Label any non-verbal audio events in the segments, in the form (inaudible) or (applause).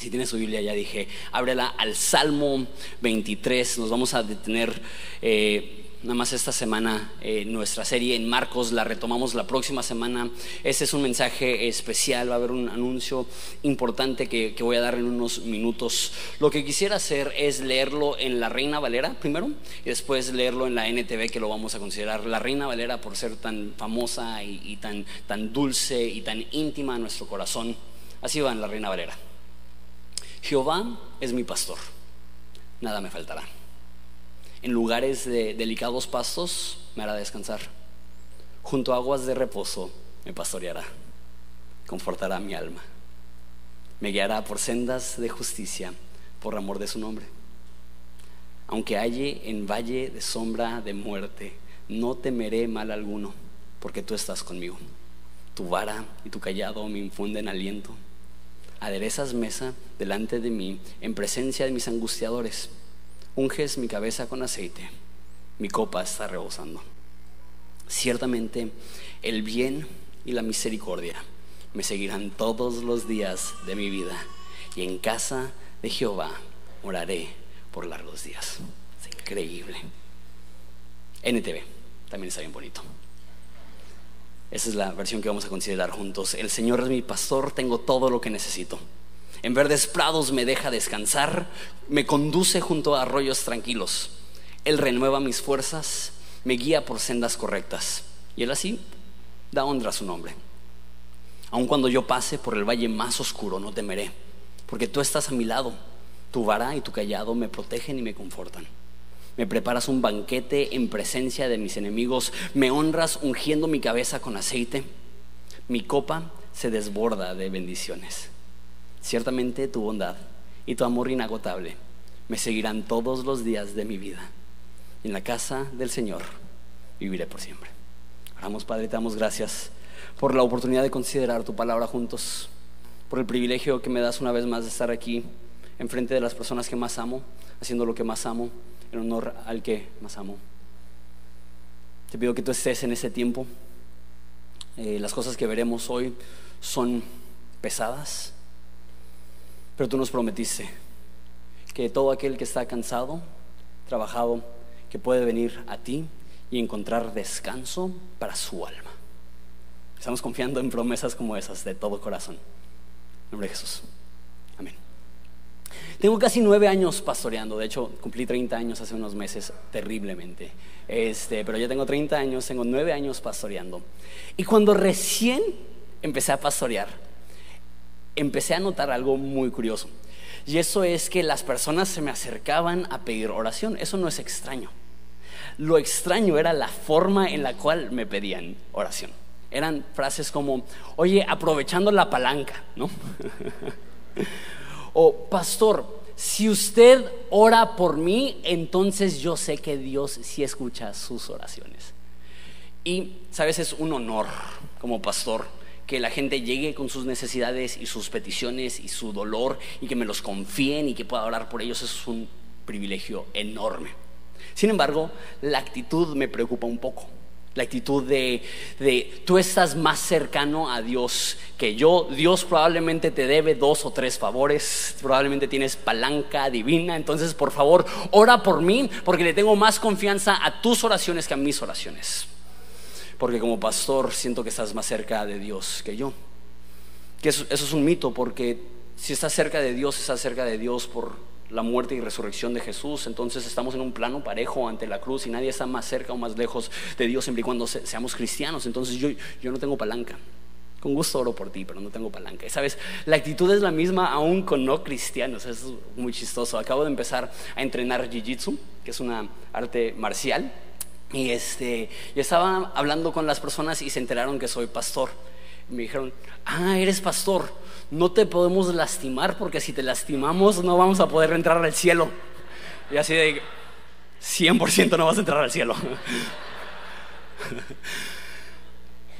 Si tienes su Biblia, ya dije, ábrela al Salmo 23. Nos vamos a detener eh, nada más esta semana eh, nuestra serie en Marcos. La retomamos la próxima semana. Este es un mensaje especial. Va a haber un anuncio importante que, que voy a dar en unos minutos. Lo que quisiera hacer es leerlo en la Reina Valera primero y después leerlo en la NTV, que lo vamos a considerar. La Reina Valera, por ser tan famosa y, y tan, tan dulce y tan íntima a nuestro corazón. Así va en la Reina Valera. Jehová es mi pastor, nada me faltará. En lugares de delicados pastos me hará descansar. Junto a aguas de reposo me pastoreará, confortará mi alma. Me guiará por sendas de justicia por amor de su nombre. Aunque halle en valle de sombra de muerte, no temeré mal alguno, porque tú estás conmigo. Tu vara y tu callado me infunden aliento aderezas mesa delante de mí en presencia de mis angustiadores. Unges mi cabeza con aceite, mi copa está rebosando. Ciertamente el bien y la misericordia me seguirán todos los días de mi vida y en casa de Jehová oraré por largos días. Es increíble. NTV, también está bien bonito. Esa es la versión que vamos a considerar juntos. El Señor es mi pastor, tengo todo lo que necesito. En verdes prados me deja descansar, me conduce junto a arroyos tranquilos. Él renueva mis fuerzas, me guía por sendas correctas. Y Él así da honra a su nombre. Aun cuando yo pase por el valle más oscuro, no temeré, porque tú estás a mi lado. Tu vara y tu callado me protegen y me confortan. Me preparas un banquete en presencia de mis enemigos. Me honras ungiendo mi cabeza con aceite. Mi copa se desborda de bendiciones. Ciertamente tu bondad y tu amor inagotable me seguirán todos los días de mi vida. En la casa del Señor viviré por siempre. Oramos, Padre, te damos gracias por la oportunidad de considerar tu palabra juntos, por el privilegio que me das una vez más de estar aquí, enfrente de las personas que más amo, haciendo lo que más amo en honor al que más amo. Te pido que tú estés en ese tiempo. Eh, las cosas que veremos hoy son pesadas, pero tú nos prometiste que todo aquel que está cansado, trabajado, que puede venir a ti y encontrar descanso para su alma. Estamos confiando en promesas como esas de todo corazón. En nombre de Jesús. Tengo casi nueve años pastoreando, de hecho cumplí 30 años hace unos meses terriblemente, este, pero ya tengo 30 años, tengo nueve años pastoreando. Y cuando recién empecé a pastorear, empecé a notar algo muy curioso. Y eso es que las personas se me acercaban a pedir oración. Eso no es extraño. Lo extraño era la forma en la cual me pedían oración. Eran frases como, oye, aprovechando la palanca, ¿no? (laughs) O, pastor, si usted ora por mí, entonces yo sé que Dios sí escucha sus oraciones. Y, sabes, es un honor como pastor que la gente llegue con sus necesidades y sus peticiones y su dolor y que me los confíen y que pueda orar por ellos. Eso es un privilegio enorme. Sin embargo, la actitud me preocupa un poco. La actitud de, de, tú estás más cercano a Dios que yo. Dios probablemente te debe dos o tres favores. Probablemente tienes palanca divina. Entonces, por favor, ora por mí porque le tengo más confianza a tus oraciones que a mis oraciones. Porque como pastor siento que estás más cerca de Dios que yo. Que eso, eso es un mito porque si estás cerca de Dios, estás cerca de Dios por la muerte y resurrección de Jesús. Entonces estamos en un plano parejo ante la cruz y nadie está más cerca o más lejos de Dios siempre y cuando seamos cristianos. Entonces yo, yo no tengo palanca. Con gusto oro por ti, pero no tengo palanca. Y sabes, la actitud es la misma aún con no cristianos. Es muy chistoso. Acabo de empezar a entrenar Jiu-Jitsu, que es una arte marcial. Y este, y estaba hablando con las personas y se enteraron que soy pastor. Me dijeron, ah, eres pastor no te podemos lastimar porque si te lastimamos no vamos a poder entrar al cielo. Y así de 100% no vas a entrar al cielo. (laughs)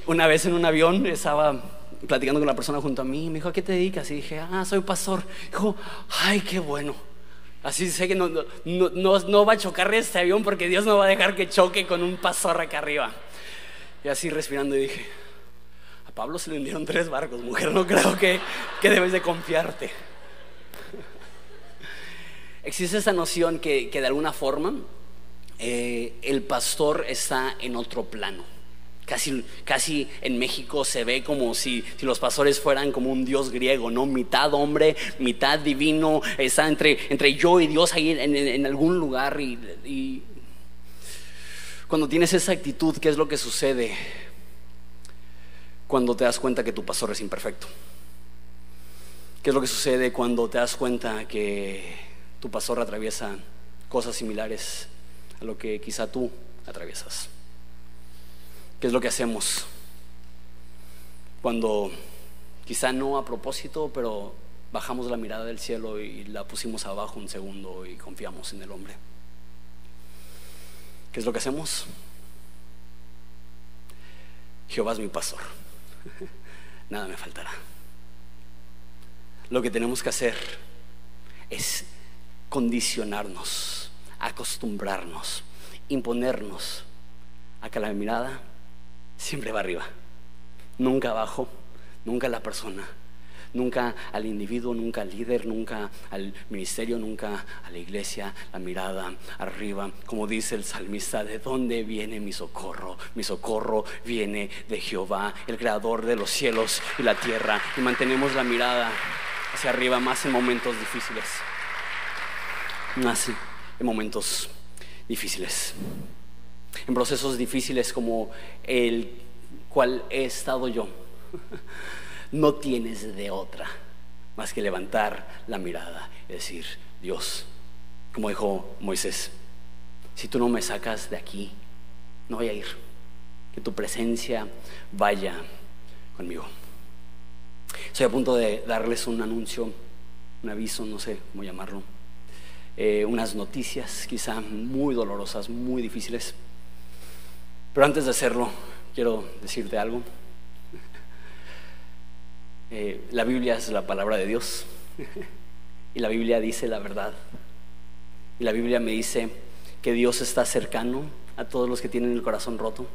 Una vez en un avión estaba platicando con la persona junto a mí me dijo, ¿a qué te dedicas? Y dije, ah, soy pastor. Dijo, ay, qué bueno. Así sé que no, no, no, no va a chocar este avión porque Dios no va a dejar que choque con un pastor acá arriba. Y así respirando y Pablo se le hundieron tres barcos, mujer, no creo que, que debes de confiarte. existe esa noción que, de alguna forma eh, el pastor está en otro plano. Casi, casi, en México se ve como si, si, los pastores fueran como un dios griego, ¿no? Mitad hombre, mitad divino, está entre, entre yo y Dios ahí en, algún lugar. y, cuando tienes esa actitud, ¿qué es lo que sucede? Cuando te das cuenta que tu pastor es imperfecto. ¿Qué es lo que sucede cuando te das cuenta que tu pastor atraviesa cosas similares a lo que quizá tú atraviesas? ¿Qué es lo que hacemos cuando quizá no a propósito, pero bajamos la mirada del cielo y la pusimos abajo un segundo y confiamos en el hombre? ¿Qué es lo que hacemos? Jehová es mi pastor. (laughs) Nada me faltará. Lo que tenemos que hacer es condicionarnos, acostumbrarnos, imponernos a que la mirada siempre va arriba, nunca abajo, nunca la persona, nunca al individuo, nunca al líder, nunca al ministerio, nunca a la iglesia, la mirada arriba, como dice el salmista, ¿de dónde viene mi socorro? Mi socorro viene de Jehová, el creador de los cielos y la tierra, y mantenemos la mirada hacia arriba más en momentos difíciles, más en momentos difíciles. En procesos difíciles como el cual he estado yo, (laughs) no tienes de otra más que levantar la mirada y decir, Dios, como dijo Moisés, si tú no me sacas de aquí, no voy a ir, que tu presencia vaya conmigo. Estoy a punto de darles un anuncio, un aviso, no sé cómo llamarlo, eh, unas noticias quizá muy dolorosas, muy difíciles. Pero antes de hacerlo, quiero decirte algo. Eh, la Biblia es la palabra de Dios y la Biblia dice la verdad. Y la Biblia me dice que Dios está cercano a todos los que tienen el corazón roto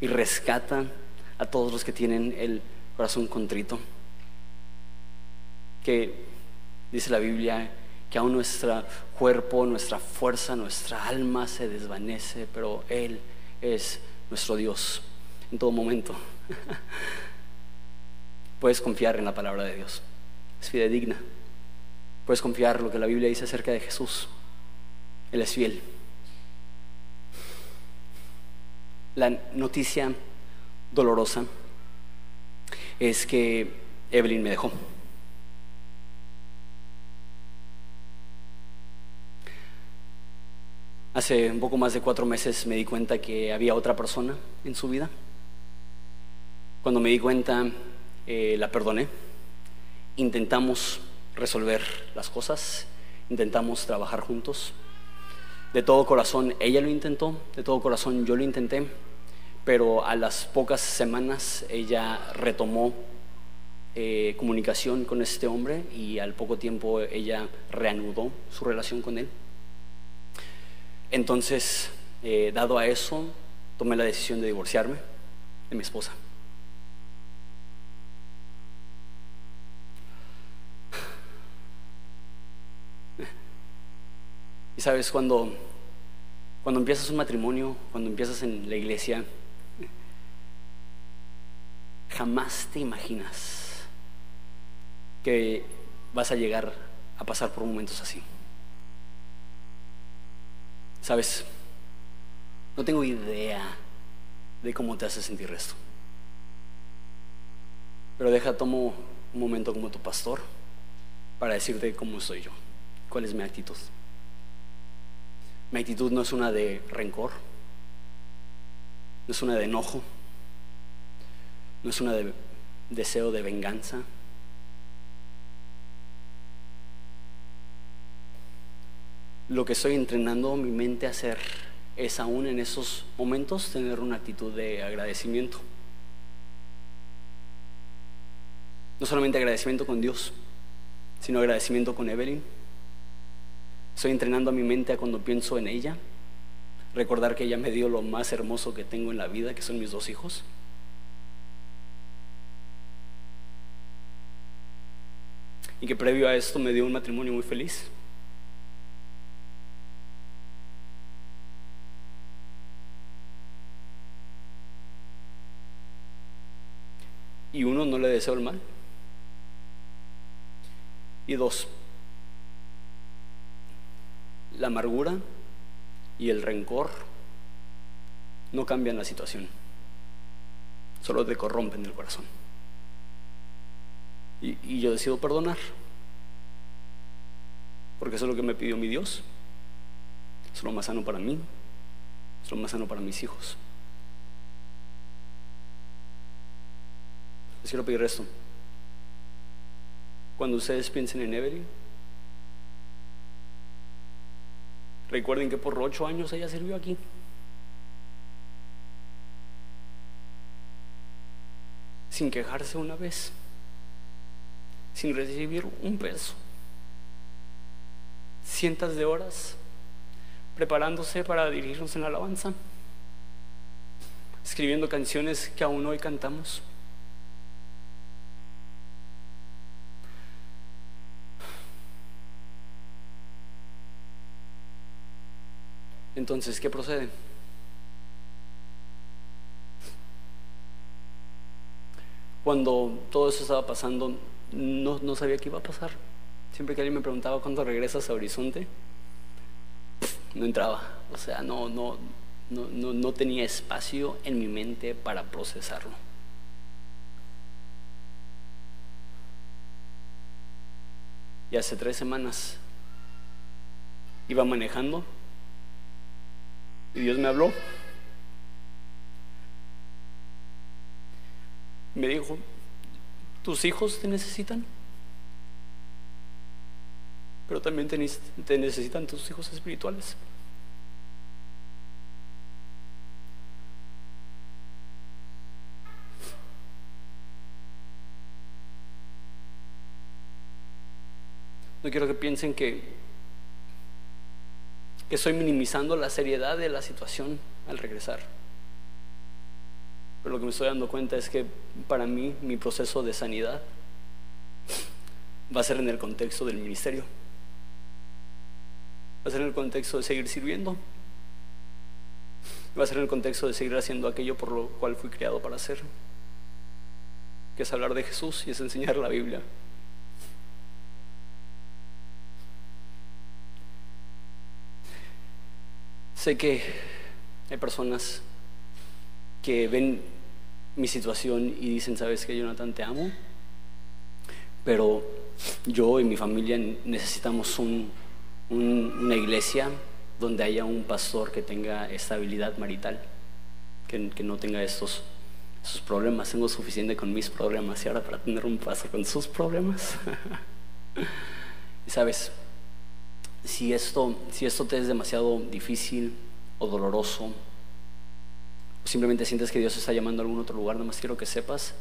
y rescata a todos los que tienen el corazón contrito. Que dice la Biblia que aún nuestro cuerpo, nuestra fuerza, nuestra alma se desvanece, pero Él es nuestro Dios en todo momento. (laughs) Puedes confiar en la palabra de Dios. Es fidedigna. Puedes confiar en lo que la Biblia dice acerca de Jesús. Él es fiel. La noticia dolorosa es que Evelyn me dejó. Hace un poco más de cuatro meses me di cuenta que había otra persona en su vida. Cuando me di cuenta, eh, la perdoné. Intentamos resolver las cosas, intentamos trabajar juntos. De todo corazón ella lo intentó, de todo corazón yo lo intenté, pero a las pocas semanas ella retomó eh, comunicación con este hombre y al poco tiempo ella reanudó su relación con él. Entonces, eh, dado a eso, tomé la decisión de divorciarme de mi esposa. Y sabes, cuando, cuando empiezas un matrimonio, cuando empiezas en la iglesia, jamás te imaginas que vas a llegar a pasar por momentos así. Sabes, no tengo idea de cómo te hace sentir esto. Pero deja, tomo un momento como tu pastor para decirte cómo soy yo, cuál es mi actitud. Mi actitud no es una de rencor, no es una de enojo, no es una de deseo de venganza, lo que estoy entrenando mi mente a hacer es aún en esos momentos tener una actitud de agradecimiento. No solamente agradecimiento con Dios, sino agradecimiento con Evelyn. Estoy entrenando a mi mente a cuando pienso en ella, recordar que ella me dio lo más hermoso que tengo en la vida, que son mis dos hijos. Y que previo a esto me dio un matrimonio muy feliz. Y uno, no le deseo el mal. Y dos, la amargura y el rencor no cambian la situación, solo te corrompen el corazón. Y, yo decido perdonar, porque eso es lo que me pidió mi Dios, es lo más sano para mí, es lo más sano para mis hijos. Les quiero pedir esto. Cuando ustedes piensen en Every, recuerden que por ocho años ella sirvió aquí. Sin quejarse una vez, sin recibir un peso. Cientos de horas preparándose para dirigirnos en la alabanza, escribiendo canciones que aún hoy cantamos. Entonces, ¿qué procede? Cuando todo eso estaba pasando, no, no sabía qué iba a pasar. Siempre que alguien me preguntaba cuándo regresas a Horizonte, no entraba. O sea, no, no, no, no, no tenía espacio en mi mente para procesarlo. Y hace tres semanas iba manejando y Dios me habló. Me dijo, tus hijos te necesitan, pero también te, necesitan tus hijos espirituales. No quiero que piensen que que estoy minimizando la seriedad de la situación al regresar. Pero lo que me estoy dando cuenta es que para mí mi proceso de sanidad va a ser en el contexto del ministerio. Va a ser en el contexto de seguir sirviendo. Va a ser en el contexto de seguir haciendo aquello por lo cual fui creado para hacer. Que es hablar de Jesús y es enseñar la Biblia. Sé que hay personas que ven mi situación y dicen, sabes que Jonathan, te amo, pero yo y mi familia necesitamos una iglesia donde haya un pastor que tenga estabilidad marital, que, no tenga estos, problemas. Tengo suficiente con mis problemas y ahora para tener un pastor con sus problemas. (laughs) y sabes, si esto, si esto te es demasiado difícil o doloroso, o simplemente sientes que Dios está llamando a algún otro lugar, nada más quiero que sepas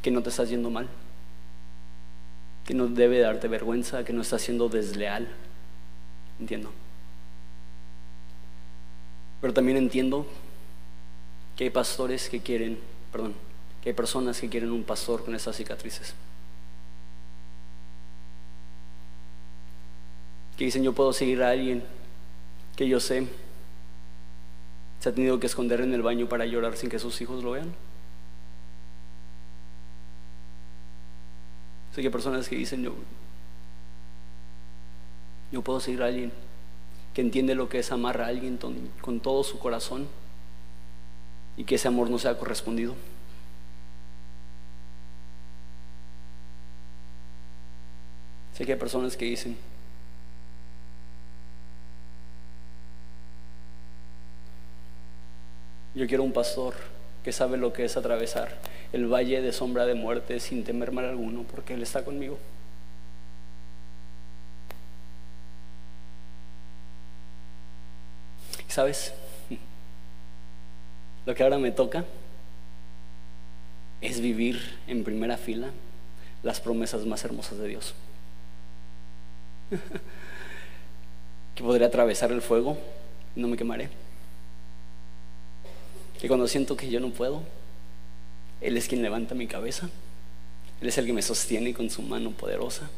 que no te estás yendo mal, que no debe darte vergüenza, que no estás siendo desleal. Entiendo. Pero también entiendo que hay pastores que quieren, perdón, que hay personas que quieren un pastor con esas cicatrices. Que dicen yo puedo seguir a alguien que yo sé se ha tenido que esconder en el baño para llorar sin que sus hijos lo vean. Sé que hay personas que dicen yo, yo puedo seguir a alguien que entiende lo que es amar a alguien con todo su corazón y que ese amor no sea correspondido. Sé que hay personas que dicen, Yo quiero un pastor que sabe lo que es atravesar el valle de sombra de muerte sin temer mal alguno, porque Él está conmigo. ¿Sabes? (laughs) Lo que ahora me toca es vivir en primera fila las promesas más hermosas de Dios. (laughs) que podré atravesar el fuego y no me quemaré que cuando siento que yo no puedo, Él es quien levanta mi cabeza. Él es el que me sostiene con su mano poderosa.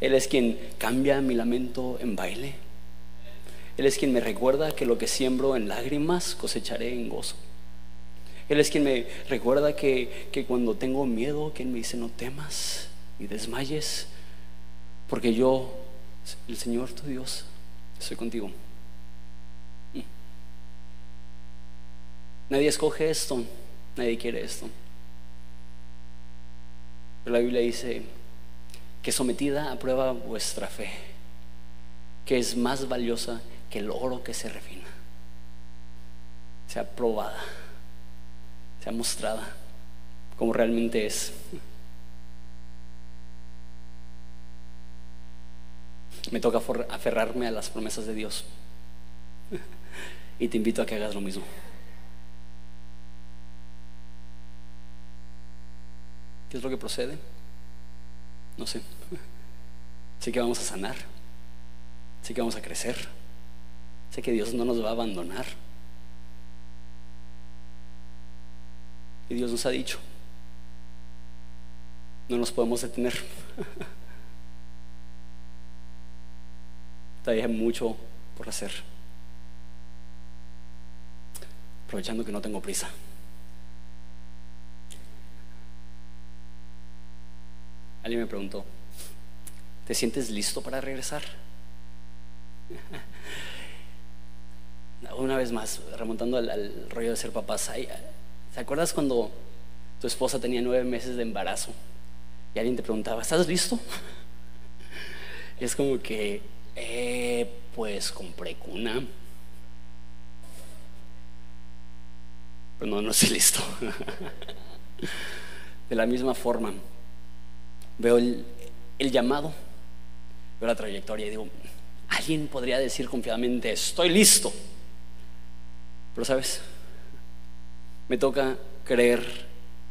Él es quien cambia mi lamento en baile. Él es quien me recuerda que lo que siembro en lágrimas cosecharé en gozo. Él es quien me recuerda que, que cuando tengo miedo, quien me dice no temas y desmayes, porque yo, el Señor tu Dios, estoy contigo. Nadie escoge esto, nadie quiere esto. Pero la Biblia dice que sometida a prueba vuestra fe, que es más valiosa que el oro que se refina, sea probada, sea mostrada como realmente es. Me toca aferrarme a las promesas de Dios. (laughs) Y te invito a que hagas lo mismo. ¿Qué es lo que procede? No sé. Sé que vamos a sanar. Sé que vamos a crecer. Sé que Dios no nos va a abandonar. Y Dios nos ha dicho, no nos podemos detener. Todavía hay mucho por hacer. Aprovechando que no tengo prisa. Alguien me preguntó, ¿te sientes listo para regresar? Una vez más, remontando al, rollo de ser papás, ¿te acuerdas cuando tu esposa tenía nueve meses de embarazo y alguien te preguntaba, ¿estás listo? Y es como que, eh, pues compré cuna. Pero no, no estoy listo. (laughs) De la misma forma, veo el, llamado, veo la trayectoria y digo, alguien podría decir confiadamente, estoy listo. Pero sabes, me toca creer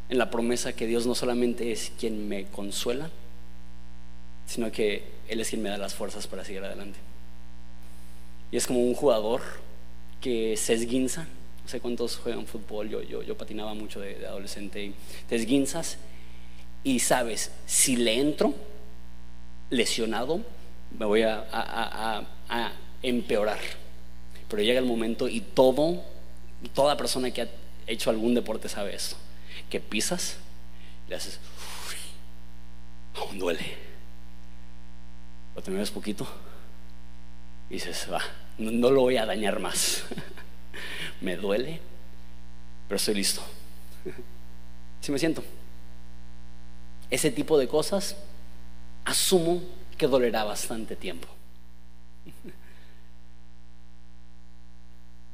en la promesa que Dios no solamente es quien me consuela, sino que Él es quien me da las fuerzas para seguir adelante. Y es como un jugador que se esguinza, no sé cuántos juegan fútbol, yo, yo, patinaba mucho de, de adolescente, y te esguinzas y sabes, si le entro lesionado, me voy a, empeorar. Pero llega el momento y todo, toda persona que ha hecho algún deporte sabe esto, que pisas, le haces, aún duele. Lo te mueves poquito y dices, va, no, no lo voy a dañar más. (laughs) me duele, pero estoy listo. (laughs) Si me siento ese tipo de cosas, asumo que dolerá bastante tiempo.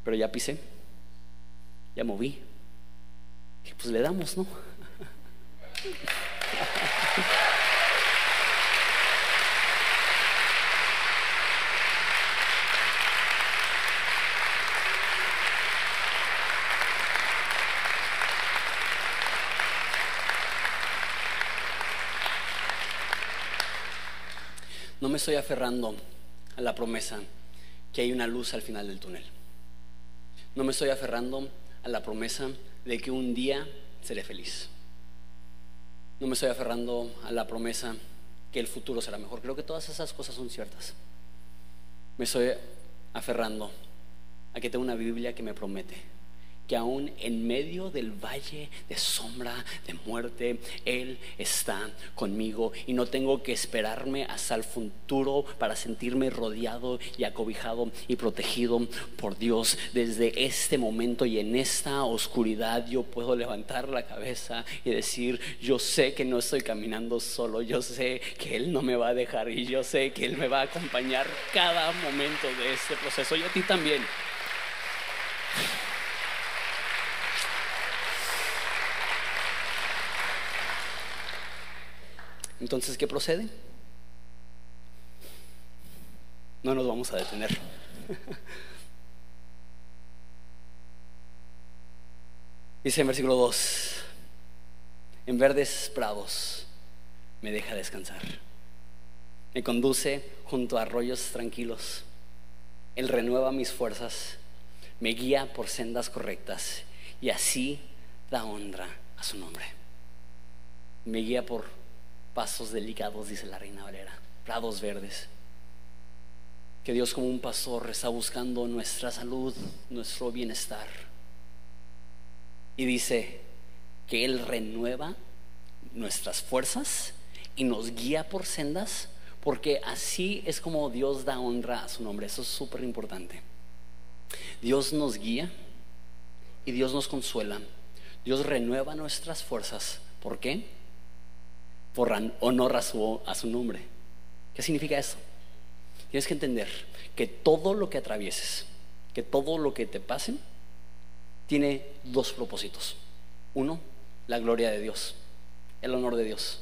Pero ya pisé, ya moví. Pues le damos, ¿no? Me estoy aferrando a la promesa que hay una luz al final del túnel. No me estoy aferrando a la promesa de que un día seré feliz. No me estoy aferrando a la promesa que el futuro será mejor. Creo que todas esas cosas son ciertas. Me estoy aferrando a que tengo una Biblia que me promete que aún en medio del valle de sombra, de muerte, Él está conmigo y no tengo que esperarme hasta el futuro para sentirme rodeado y acobijado y protegido por Dios. Desde este momento y en esta oscuridad yo puedo levantar la cabeza y decir, yo sé que no estoy caminando solo, yo sé que Él no me va a dejar y yo sé que Él me va a acompañar cada momento de este proceso y a ti también. Entonces, ¿qué procede? No nos vamos a detener. (laughs) Dice en versículo 2, en verdes prados me deja descansar. Me conduce junto a arroyos tranquilos. Él renueva mis fuerzas, me guía por sendas correctas y así da honra a su nombre. Me guía por pasos delicados, dice la reina Valera, prados verdes. Que Dios como un pastor está buscando nuestra salud, nuestro bienestar. Y dice que Él renueva nuestras fuerzas y nos guía por sendas, porque así es como Dios da honra a su nombre. Eso es súper importante. Dios nos guía y Dios nos consuela. Dios renueva nuestras fuerzas. ¿Por qué? Por honor a su, a su nombre. ¿Qué significa eso? Tienes que entender que todo lo que atravieses, que todo lo que te pase, tiene dos propósitos. Uno, la gloria de Dios, el honor de Dios.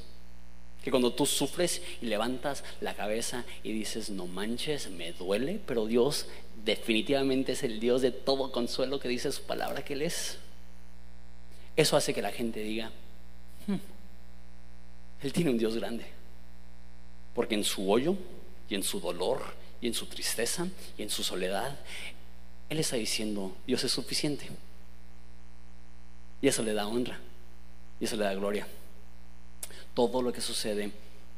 Que cuando tú sufres y levantas la cabeza y dices, no manches, me duele, pero Dios definitivamente es el Dios de todo consuelo que dice su palabra que Él es. Eso hace que la gente diga, hmm, Él tiene un Dios grande. Porque en su hoyo y en su dolor y en su tristeza y en su soledad, Él está diciendo, Dios es suficiente. Y eso le da honra y eso le da gloria. Todo lo que sucede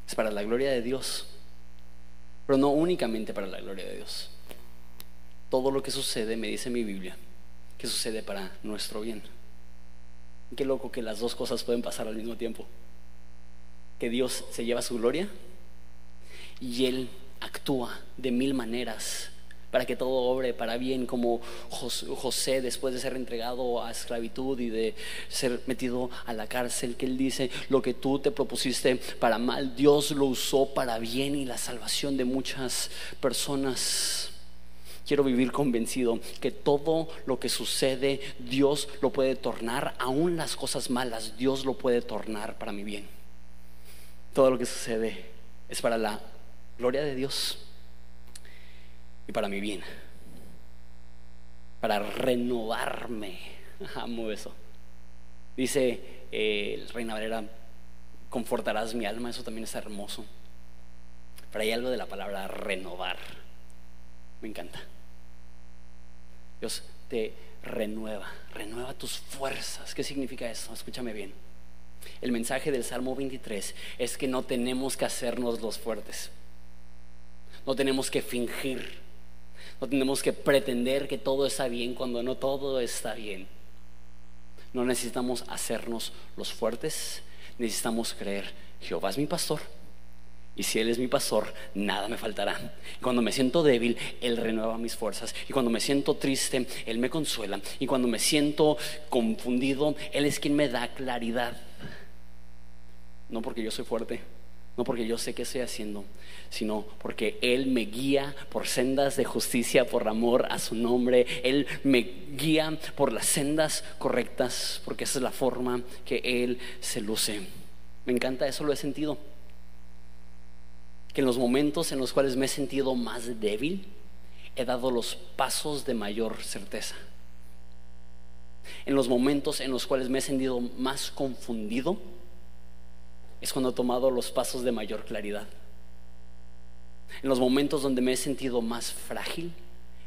es para la gloria de Dios, pero no únicamente para la gloria de Dios. Todo lo que sucede, me dice mi Biblia, que sucede para nuestro bien. Qué loco que las dos cosas pueden pasar al mismo tiempo. Que Dios se lleva su gloria y Él actúa de mil maneras para que todo obre para bien, como José después de ser entregado a esclavitud y de ser metido a la cárcel, que él dice, lo que tú te propusiste para mal, Dios lo usó para bien y la salvación de muchas personas. Quiero vivir convencido que todo lo que sucede, Dios lo puede tornar, aún las cosas malas, Dios lo puede tornar para mi bien. Todo lo que sucede es para la gloria de Dios y para mi bien, para renovarme. (laughs) Amo eso. Dice eh, el Reina Valera, confortarás mi alma, eso también es hermoso. Pero hay algo de la palabra renovar. Me encanta. Dios te renueva, renueva tus fuerzas. ¿Qué significa eso? Escúchame bien. El mensaje del Salmo 23 es que no tenemos que hacernos los fuertes. No tenemos que fingir no tenemos que pretender que todo está bien cuando no todo está bien. No necesitamos hacernos los fuertes, necesitamos creer, Jehová es mi pastor. Y si Él es mi pastor, nada me faltará. Cuando me siento débil, Él renueva mis fuerzas. Y cuando me siento triste, Él me consuela. Y cuando me siento confundido, Él es quien me da claridad. No porque yo soy fuerte, no porque yo sé qué estoy haciendo, sino porque Él me guía por sendas de justicia, por amor a su nombre. Él me guía por las sendas correctas, porque esa es la forma que Él se luce. Me encanta, eso lo he sentido. Que en los momentos en los cuales me he sentido más débil, he dado los pasos de mayor certeza. En los momentos en los cuales me he sentido más confundido, es cuando he tomado los pasos de mayor claridad. En los momentos donde me he sentido más frágil,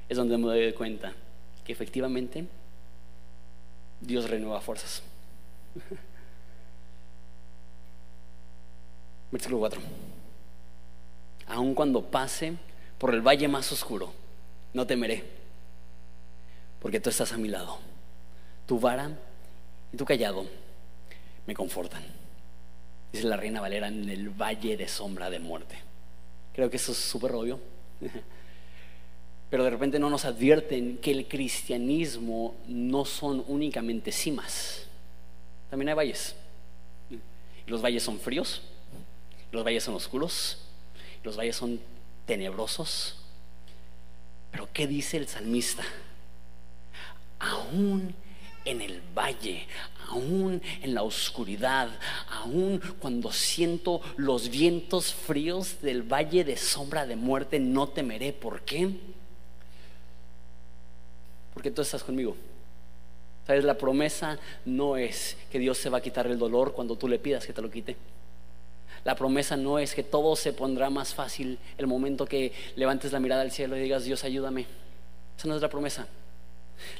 es donde me doy cuenta que efectivamente Dios renueva fuerzas. (laughs) Versículo 4. Aun cuando pase por el valle más oscuro, no temeré, porque tú estás a mi lado. Tu vara y tu callado me confortan dice la reina Valera, en el valle de sombra de muerte. Creo que eso es súper obvio. (laughs) Pero de repente no nos advierten que el cristianismo no son únicamente cimas. También hay valles. los valles son fríos, los valles son oscuros, los valles son tenebrosos. Pero ¿qué dice el salmista? Aún en el valle, aún en la oscuridad, aún cuando siento los vientos fríos del valle de sombra de muerte, no temeré. ¿Por qué? Porque tú estás conmigo. ¿Sabes? La promesa no es que Dios se va a quitar el dolor cuando tú le pidas que te lo quite. La promesa no es que todo se pondrá más fácil el momento que levantes la mirada al cielo y digas, Dios, ayúdame. Esa no es la promesa.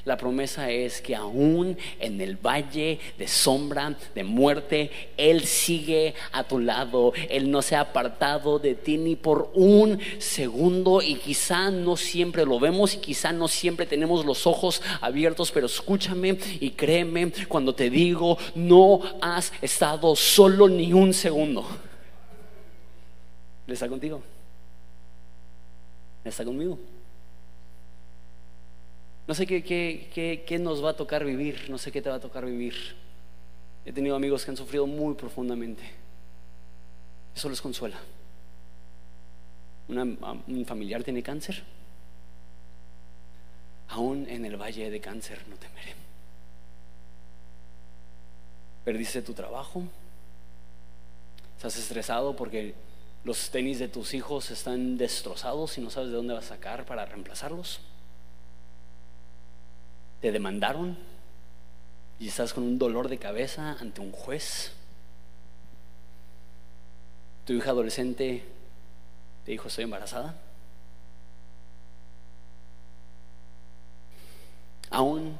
La promesa es que aún en el valle de sombra, de muerte, Él sigue a tu lado. Él no se ha apartado de ti ni por un segundo y quizá no siempre lo vemos y quizá no siempre tenemos los ojos abiertos, pero escúchame y créeme cuando te digo, no has estado solo ni un segundo. ¿Le está contigo? ¿Está conmigo? No sé qué, qué, qué, nos va a tocar vivir, no sé qué te va a tocar vivir. He tenido amigos que han sufrido muy profundamente. Eso les consuela. un familiar tiene cáncer. Aún en el valle de cáncer no temeré. Perdiste tu trabajo. Estás estresado porque los tenis de tus hijos están destrozados y no sabes de dónde vas a sacar para reemplazarlos te demandaron y estás con un dolor de cabeza ante un juez. Tu hija adolescente te dijo estoy embarazada. Aún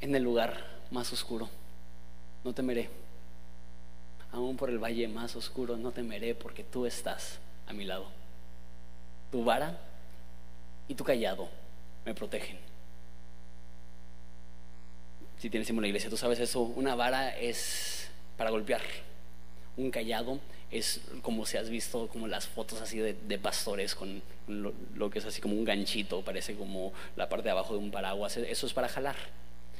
en el lugar más oscuro, no temeré. Aún por el valle más oscuro, no temeré porque tú estás a mi lado. Tu vara y tu callado me protegen si tienes tiempo en la iglesia, tú sabes eso, una vara es para golpear, un callado es como si has visto como las fotos así de, pastores con lo, que es así como un ganchito, parece como la parte de abajo de un paraguas, eso es para jalar.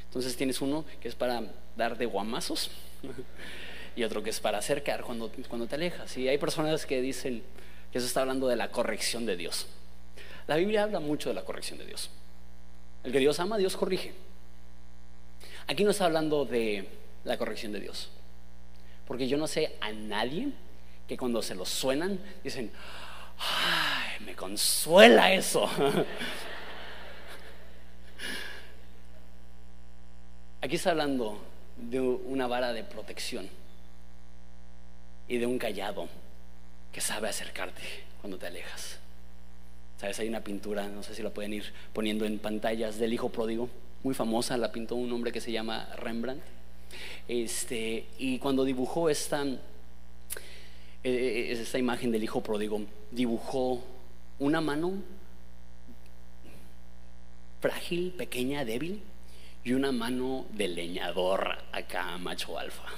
Entonces tienes uno que es para dar de guamazos (laughs) y otro que es para acercar cuando, cuando te alejas. Y hay personas que dicen que eso está hablando de la corrección de Dios. La Biblia habla mucho de la corrección de Dios. El que Dios ama, Dios corrige. Aquí no está hablando de la corrección de Dios. Porque yo no sé a nadie que cuando se lo suenan dicen, ay, me consuela eso. (laughs) Aquí está hablando de una vara de protección y de un callado que sabe acercarte cuando te alejas. ¿Sabes? Hay una pintura, no sé si la pueden ir poniendo en pantallas, del hijo pródigo muy famosa, la pintó un hombre que se llama Rembrandt. Este, y cuando dibujó esta, eh, esta imagen del hijo pródigo, dibujó una mano frágil, pequeña, débil, y una mano de leñador acá, macho alfa.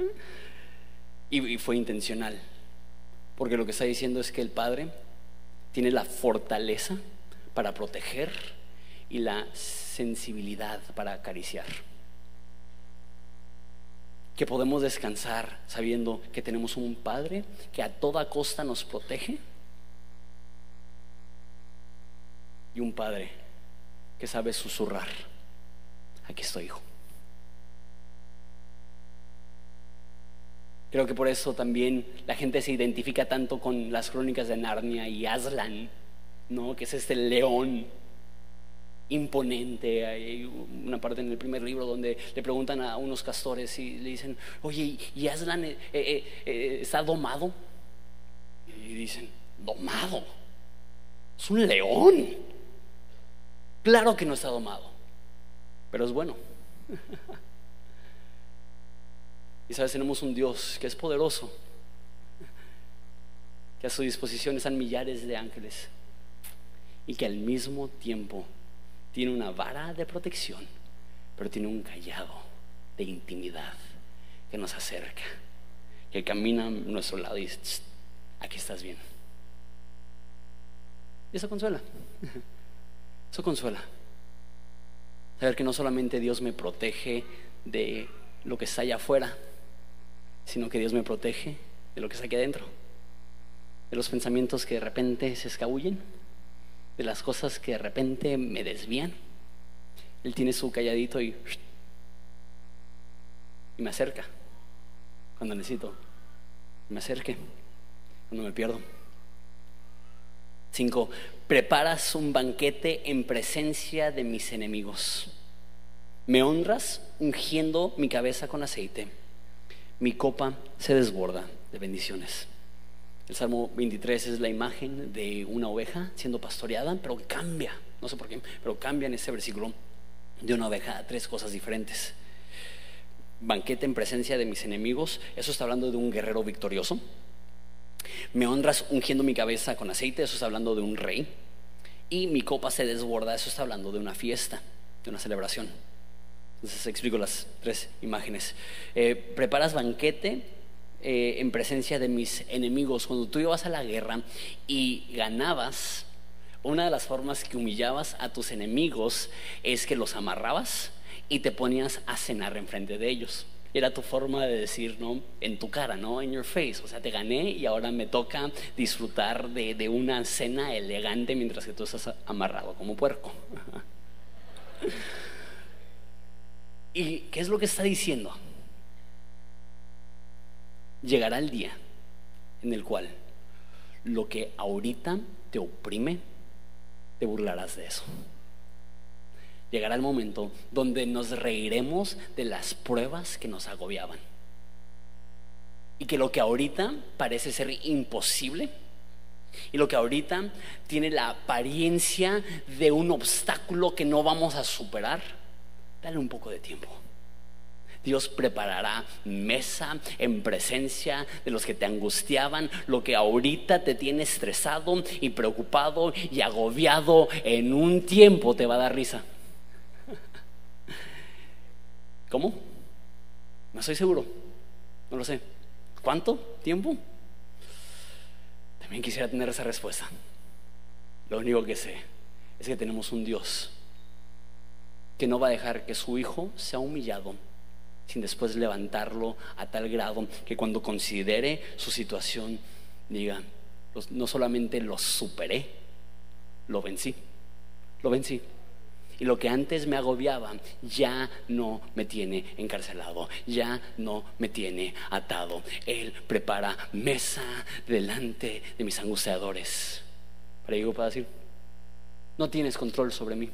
(laughs) y fue intencional, porque lo que está diciendo es que el padre tiene la fortaleza para proteger y la sensibilidad para acariciar. Que podemos descansar sabiendo que tenemos un Padre que a toda costa nos protege y un Padre que sabe susurrar. Aquí estoy, hijo. Creo que por eso también la gente se identifica tanto con las crónicas de Narnia y Aslan, ¿no? Que es este león imponente. Hay una parte en el primer libro donde le preguntan a unos castores y le dicen, oye, ¿y Aslan eh, eh, eh, está domado? Y dicen, domado. Es un león. Claro que no está domado, pero es bueno. (laughs) y sabes, tenemos un Dios que es poderoso, que a su disposición están millares de ángeles y que al mismo tiempo tiene una vara de protección, pero tiene un callado de intimidad que nos acerca, que camina a nuestro lado y dice, aquí estás bien. Y eso consuela. (laughs) Eso consuela. Saber que no solamente Dios me protege de lo que está allá afuera, sino que Dios me protege de lo que está aquí adentro, de los pensamientos que de repente se escabullen de las cosas que de repente me desvían. Él tiene su calladito y, y me acerca cuando necesito. Me acerque cuando me pierdo. Cinco, preparas un banquete en presencia de mis enemigos. Me honras ungiendo mi cabeza con aceite. Mi copa se desborda de bendiciones. El Salmo 23 es la imagen de una oveja siendo pastoreada, pero cambia, no sé por qué, pero cambia en ese versículo. de una oveja tres cosas diferentes. Banquete en presencia de mis enemigos, eso está hablando de un guerrero victorioso. Me honras ungiendo mi cabeza con aceite, eso está hablando de un rey. Y mi copa se desborda, eso está hablando de una fiesta, de una celebración. Entonces explico las tres imágenes. Eh, preparas banquete eh, en presencia de mis enemigos. Cuando tú ibas a la guerra y ganabas, una de las formas que humillabas a tus enemigos es que los amarrabas y te ponías a cenar enfrente de ellos. Era tu forma de decir, ¿no? En tu cara, ¿no? En your face. O sea, te gané y ahora me toca disfrutar de, de una cena elegante mientras que tú estás amarrado como puerco. (laughs) ¿Y qué es lo que está diciendo? Llegará el día en el cual lo que ahorita te oprime, te burlarás de eso. Llegará el momento donde nos reiremos de las pruebas que nos agobiaban. Y que lo que ahorita parece ser imposible, y lo que ahorita tiene la apariencia de un obstáculo que no vamos a superar, dale un poco de tiempo. Dios preparará mesa en presencia de los que te angustiaban, lo que ahorita te tiene estresado y preocupado y agobiado, en un tiempo te va a dar risa. (laughs) ¿Cómo? No estoy seguro, no lo sé. ¿Cuánto tiempo? También quisiera tener esa respuesta. Lo único que sé es que tenemos un Dios que no va a dejar que su hijo sea humillado sin después levantarlo a tal grado que cuando considere su situación diga, no solamente lo superé, lo vencí, lo vencí. Y lo que antes me agobiaba ya no me tiene encarcelado, ya no me tiene atado. Él prepara mesa delante de mis angustiadores. Para para decir, no tienes control sobre mí.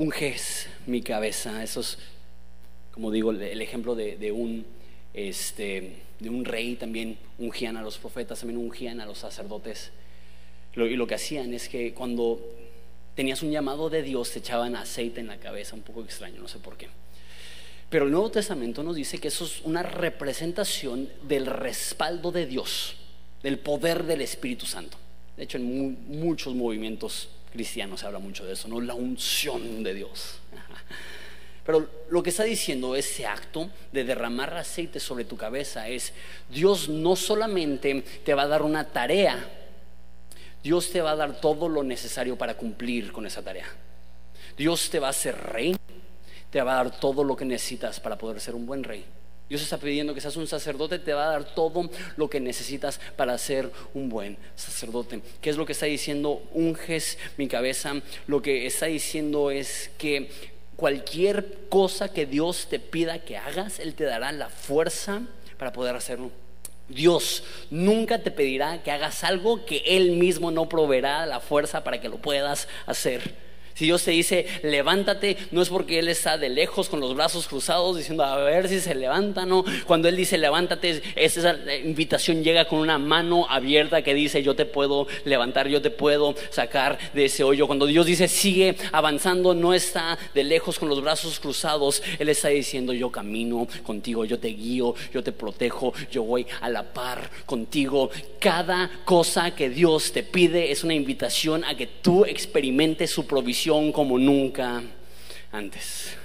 Unges mi cabeza. Eso es, como digo, el ejemplo de, un, este, de un rey también ungían a los profetas, también ungían a los sacerdotes. y lo que hacían es que cuando tenías un llamado de Dios te echaban aceite en la cabeza, un poco extraño, no sé por qué. Pero el Nuevo Testamento nos dice que eso es una representación del respaldo de Dios, del poder del Espíritu Santo. De hecho, en muchos movimientos cristianos se habla mucho de eso, ¿no? La unción de Dios. (laughs) Pero lo que está diciendo ese acto de derramar aceite sobre tu cabeza es, Dios no solamente te va a dar una tarea, Dios te va a dar todo lo necesario para cumplir con esa tarea. Dios te va a hacer rey, te va a dar todo lo que necesitas para poder ser un buen rey. Dios está pidiendo que seas un sacerdote, te va a dar todo lo que necesitas para ser un buen sacerdote. ¿Qué es lo que está diciendo? Unges mi cabeza. Lo que está diciendo es que cualquier cosa que Dios te pida que hagas, Él te dará la fuerza para poder hacerlo. Dios nunca te pedirá que hagas algo que Él mismo no proveerá la fuerza para que lo puedas hacer. Si Dios te dice, levántate, no es porque Él está de lejos con los brazos cruzados diciendo, a ver si se levanta, no. Cuando Él dice, levántate, esa invitación llega con una mano abierta que dice, yo te puedo levantar, yo te puedo sacar de ese hoyo. Cuando Dios dice, sigue avanzando, no está de lejos con los brazos cruzados. Él está diciendo, yo camino contigo, yo te guío, yo te protejo, yo voy a la par contigo. Cada cosa que Dios te pide es una invitación a que tú experimentes su provisión como nunca antes.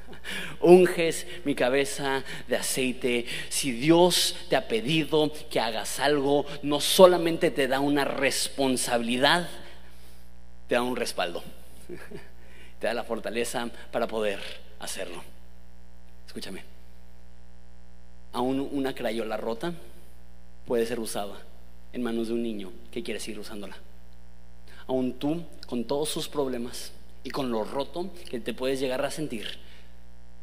(laughs) Unges mi cabeza de aceite. Si Dios te ha pedido que hagas algo, no solamente te da una responsabilidad, te da un respaldo. (laughs) Te da la fortaleza para poder hacerlo. Escúchame. Aún una crayola rota puede ser usada en manos de un niño que quiere seguir usándola aún tú, con todos sus problemas y con lo roto que te puedes llegar a sentir,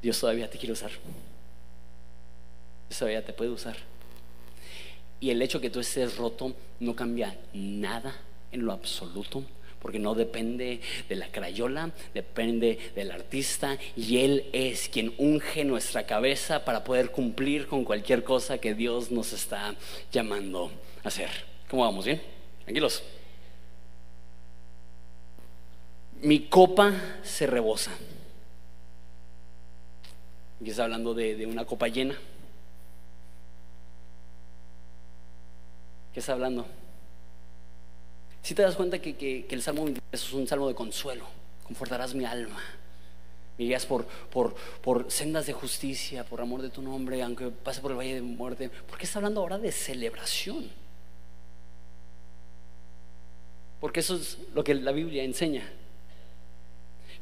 Dios todavía te quiere usar. Dios todavía te puede usar. Y el hecho que tú estés roto no cambia nada en lo absoluto, porque no depende de la crayola, depende del artista y Él es quien unge nuestra cabeza para poder cumplir con cualquier cosa que Dios nos está llamando a hacer. ¿Cómo vamos? ¿Bien? Tranquilos. Mi copa se rebosa. Y está hablando de, una copa llena. ¿Qué está hablando? Si te das cuenta que, el Salmo 23 es un salmo de consuelo, confortarás mi alma. Me por, por, por, sendas de justicia, por amor de tu nombre, aunque pase por el valle de muerte. Porque está hablando ahora de celebración. Porque eso es lo que la Biblia enseña.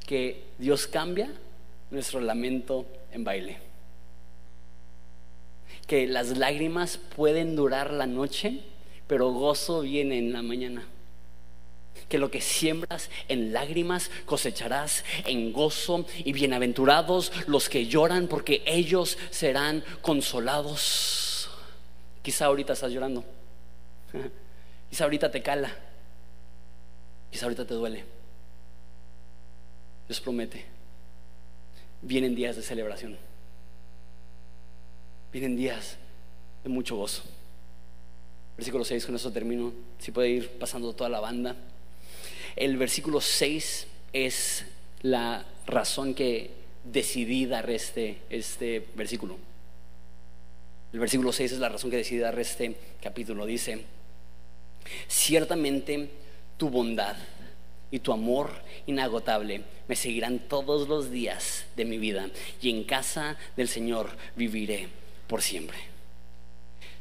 Que Dios cambia nuestro lamento en baile. Que las lágrimas pueden durar la noche, pero gozo viene en la mañana que lo que siembras en lágrimas cosecharás en gozo y bienaventurados los que lloran porque ellos serán consolados. Quizá ahorita estás llorando, (laughs) quizá ahorita te cala, quizá ahorita te duele. Dios promete, vienen días de celebración, vienen días de mucho gozo. Versículo 6, con eso termino. Si puede ir pasando toda la banda. El versículo 6 es la razón que decidí dar este, este versículo. El versículo 6 es la razón que decidí dar este capítulo. Dice, ciertamente tu bondad y tu amor inagotable me seguirán todos los días de mi vida y en casa del Señor viviré por siempre.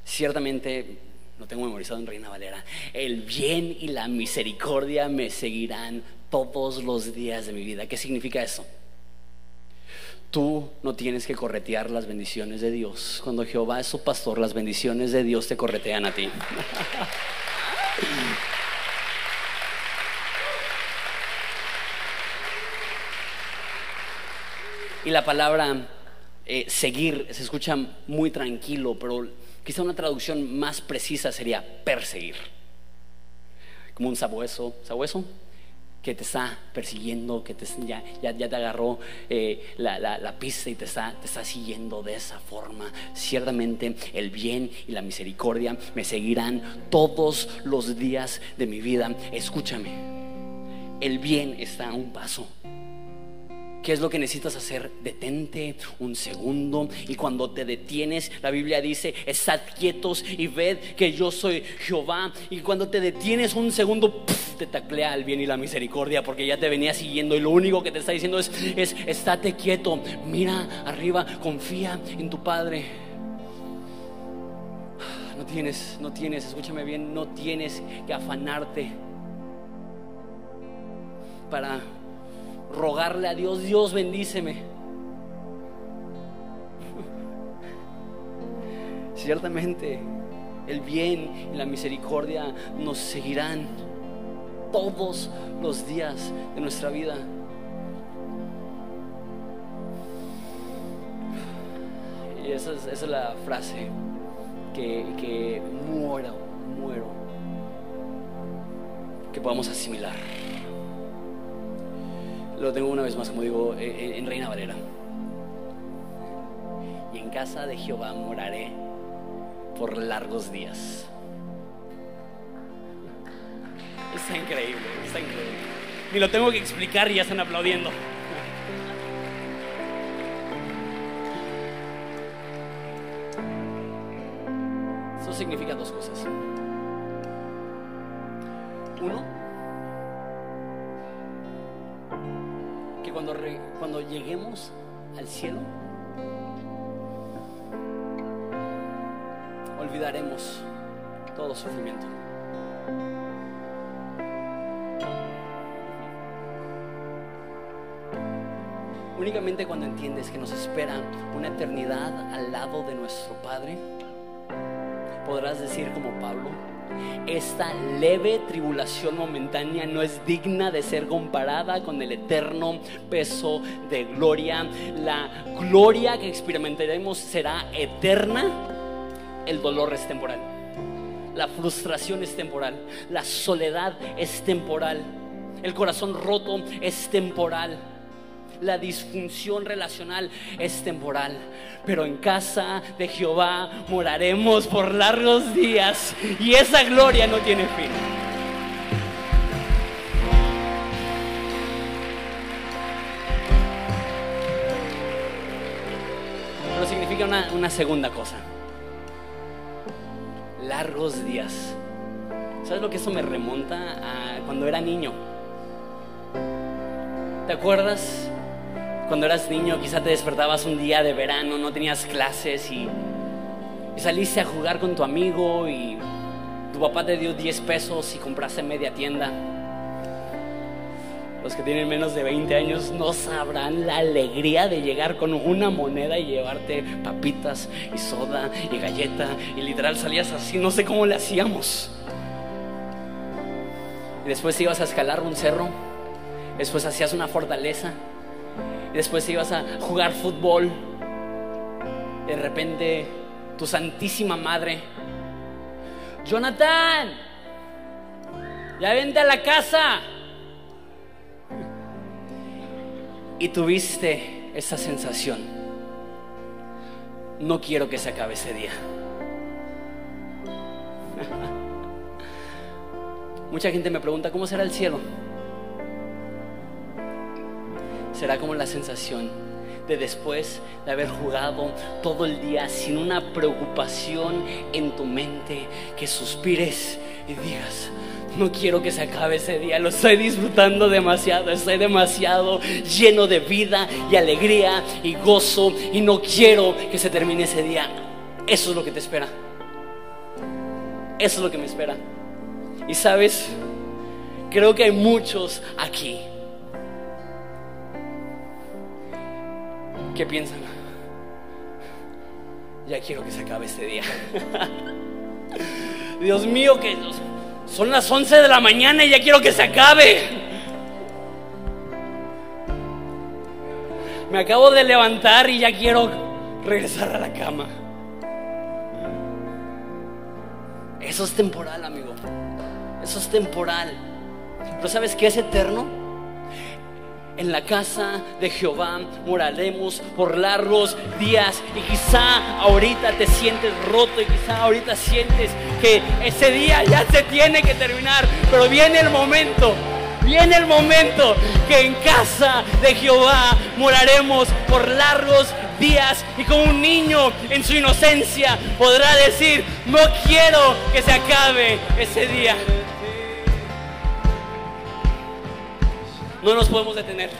Ciertamente lo tengo memorizado en Reina Valera, el bien y la misericordia me seguirán todos los días de mi vida. ¿Qué significa eso? Tú no tienes que corretear las bendiciones de Dios. Cuando Jehová es su pastor, las bendiciones de Dios te corretean a ti. (laughs) y la palabra eh, seguir se escucha muy tranquilo, pero Quizá una traducción más precisa sería perseguir. Como un sabueso, sabueso que te está persiguiendo, que te, ya, ya, te agarró eh, la, pista y te está, te está siguiendo de esa forma. Ciertamente el bien y la misericordia me seguirán todos los días de mi vida. Escúchame, el bien está a un paso. ¿Qué es lo que necesitas hacer? Detente un segundo y cuando te detienes, la Biblia dice, estad quietos y ved que yo soy Jehová. Y cuando te detienes un segundo, te taclea el bien y la misericordia porque ya te venía siguiendo y lo único que te está diciendo es, es, estate quieto, mira arriba, confía en tu Padre. No tienes, no tienes, escúchame bien, no tienes que afanarte para rogarle a Dios, Dios bendíceme. (laughs) Ciertamente el bien y la misericordia nos seguirán todos los días de nuestra vida. Y esa es, la frase que, que muero, muero, que podamos asimilar. Lo tengo una vez más, como digo, eh, eh, en Reina Valera. Y en casa de Jehová moraré por largos días. Está increíble, está increíble. Ni lo tengo que explicar y ya están aplaudiendo. Al cielo, olvidaremos todo sufrimiento. Únicamente cuando entiendes que nos espera una eternidad al lado de nuestro Padre, podrás decir como Pablo, esta leve tribulación momentánea no es digna de ser comparada con el eterno peso de gloria. La gloria que experimentaremos será eterna. El dolor es temporal. La frustración es temporal. La soledad es temporal. El corazón roto es temporal la disfunción relacional es temporal. Pero en casa de Jehová moraremos por largos días y esa gloria no tiene fin. Pero significa una, una segunda cosa. Largos días. ¿Sabes lo que eso me remonta a cuando era niño? ¿Te acuerdas cuando eras niño, quizá te despertabas un día de verano, no tenías clases y, y saliste a jugar con tu amigo y tu papá te dio 10 pesos y compraste media tienda. Los que tienen menos de 20 años no sabrán la alegría de llegar con una moneda y llevarte papitas y soda y galleta y literal salías así, no sé cómo le hacíamos. Y después ibas a escalar un cerro, después hacías una fortaleza, y después ibas a jugar fútbol. De repente tu santísima madre Jonathan, ya vente a la casa. Y tuviste esa sensación. No quiero que se acabe ese día. (laughs) Mucha gente me pregunta, ¿cómo será el cielo? Será como la sensación de después de haber jugado todo el día sin una preocupación en tu mente, que suspires y digas, no quiero que se acabe ese día, lo estoy disfrutando demasiado, estoy demasiado lleno de vida y alegría y gozo y no quiero que se termine ese día. Eso es lo que te espera. Eso es lo que me espera. Y sabes, creo que hay muchos aquí ¿Qué piensan? Ya quiero que se acabe este día. (laughs) Dios mío, que son las 11 de la mañana y ya quiero que se acabe. Me acabo de levantar y ya quiero regresar a la cama. Eso es temporal, amigo. Eso es temporal. Pero ¿sabes qué es eterno? En la casa de Jehová moraremos por largos días y quizá ahorita te sientes roto y quizá ahorita sientes que ese día ya se tiene que terminar, pero viene el momento. Viene el momento que en casa de Jehová moraremos por largos días y como un niño en su inocencia podrá decir, no quiero que se acabe ese día. No nos podemos detener.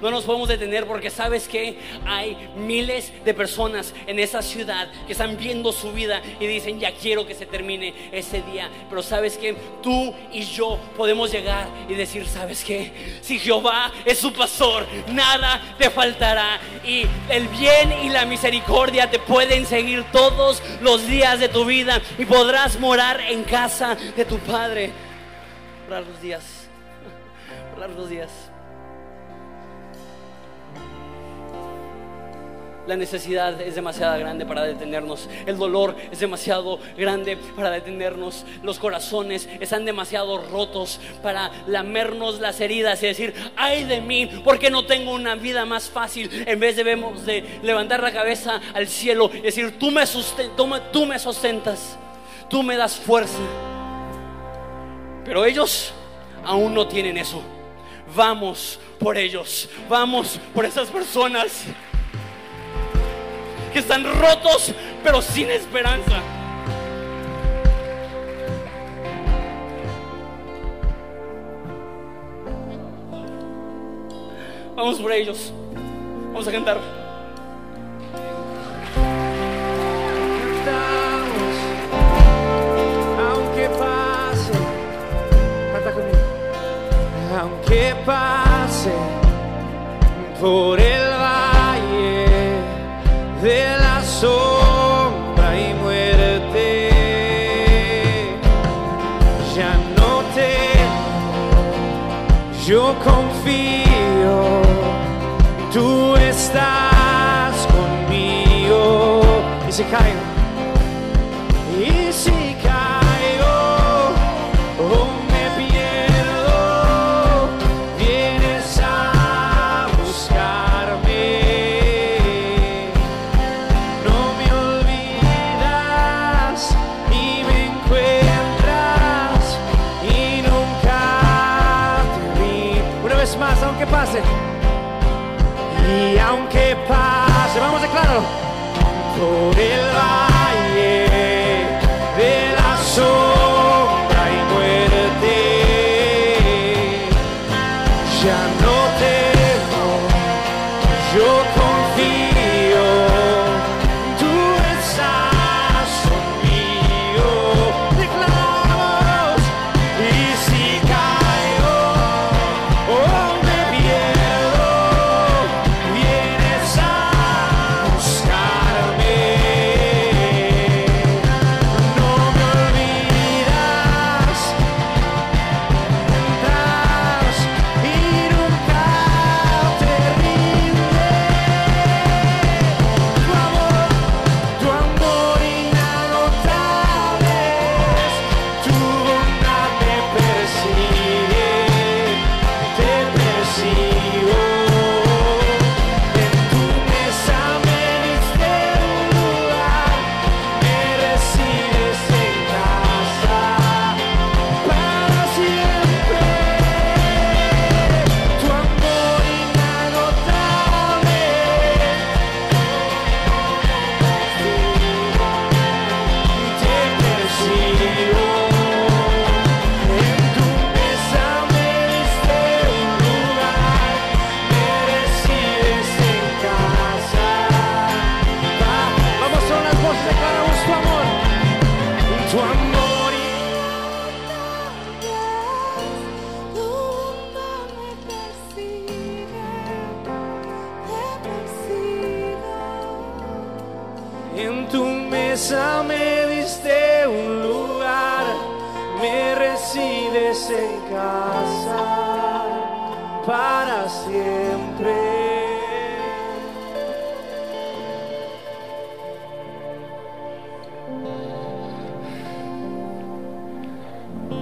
No nos podemos detener porque sabes que hay miles de personas en esa ciudad que están viendo su vida y dicen, ya quiero que se termine ese día. Pero sabes que tú y yo podemos llegar y decir, sabes que si Jehová es su pastor, nada te faltará. Y el bien y la misericordia te pueden seguir todos los días de tu vida y podrás morar en casa de tu Padre por los días largos días. La necesidad es demasiado grande para detenernos. El dolor es demasiado grande para detenernos. Los corazones están demasiado rotos para lamernos las heridas y decir, ay de mí, porque no tengo una vida más fácil. En vez debemos de levantar la cabeza al cielo y decir, tú me, tú me sustentas, tú me das fuerza. Pero ellos aún no tienen eso. Vamos por ellos, vamos por esas personas que están rotos pero sin esperanza. Vamos por ellos. Vamos a cantar. Pase por el valle de la sombra y muerte, ya no te, yo confío, tú estás conmigo y se cae.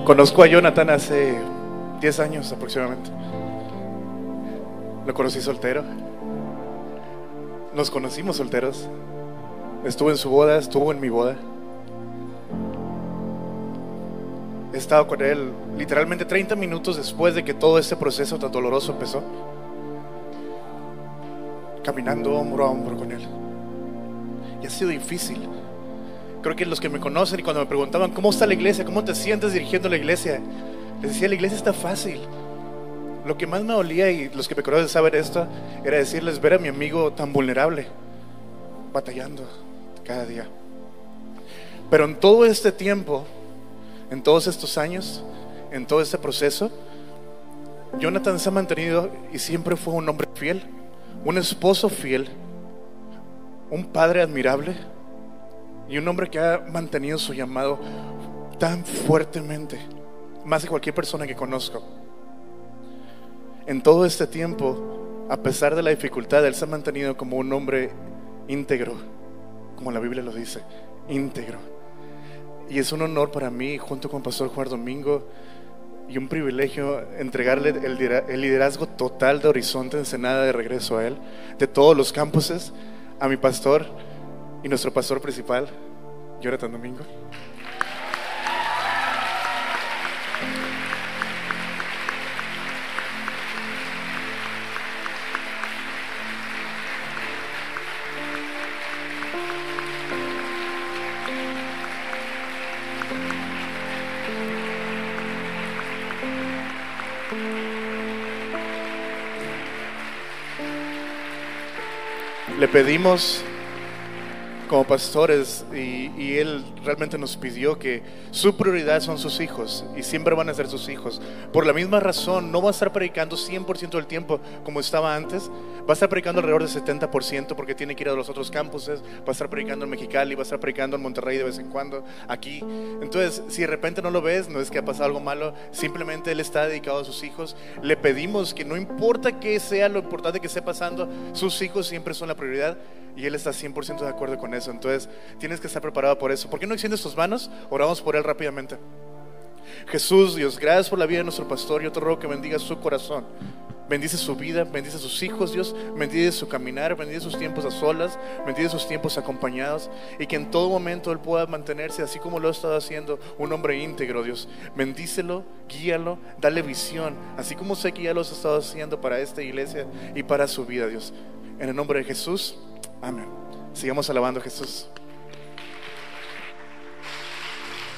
Conozco a Jonathan hace 10 años aproximadamente. Lo conocí soltero. Nos conocimos solteros. Estuvo en su boda, estuvo en mi boda. He estado con él literalmente 30 minutos después de que todo este proceso tan doloroso empezó. Caminando hombro a hombro con él. Y ha sido difícil. Creo que los que me conocen y cuando me preguntaban, ¿cómo está la iglesia? ¿Cómo te sientes dirigiendo la iglesia? Les decía, la iglesia está fácil. Lo que más me dolía, y los que me conocen saben esto, era decirles, ver a mi amigo tan vulnerable, batallando cada día. Pero en todo este tiempo, en todos estos años, en todo este proceso, Jonathan se ha mantenido y siempre fue un hombre fiel, un esposo fiel, un padre admirable y un hombre que ha mantenido su llamado tan fuertemente, más que cualquier persona que conozco. En todo este tiempo, a pesar de la dificultad, él se ha mantenido como un hombre íntegro, como la Biblia lo dice, íntegro. Y es un honor para mí, junto con Pastor Juan Domingo, y un privilegio entregarle el lidera- el liderazgo total de Horizonte Ensenada de regreso a él, de todos los campuses, a mi pastor y nuestro pastor principal, Jonathan Domingo. Le pedimos como pastores y, él realmente nos pidió que su prioridad son sus hijos y siempre van a ser sus hijos. Por la misma razón, no va a estar predicando 100% del tiempo como estaba antes, va a estar predicando alrededor del 70% porque tiene que ir a los otros campuses, va a estar predicando en Mexicali, va a estar predicando en Monterrey de vez en cuando, aquí. Entonces, si de repente no lo ves, no es que ha pasado algo malo, simplemente él está dedicado a sus hijos. Le pedimos que no importa qué sea lo importante que esté pasando, sus hijos siempre son la prioridad y él está 100% de acuerdo con eso. Entonces, tienes que estar preparado por eso. ¿Por qué no extiendes tus manos? Oramos por él rápidamente. Jesús, Dios, gracias por la vida de nuestro pastor. Yo te ruego que bendiga su corazón. Bendice su vida, bendice sus hijos, Dios. Bendice su caminar, bendice sus tiempos a solas, bendice sus tiempos acompañados. Y que en todo momento él pueda mantenerse así como lo ha estado haciendo, un hombre íntegro, Dios. Bendícelo, guíalo, dale visión, así como sé que ya lo has estado haciendo para esta iglesia y para su vida, Dios. En el nombre de Jesús, amén. Sigamos alabando a Jesús.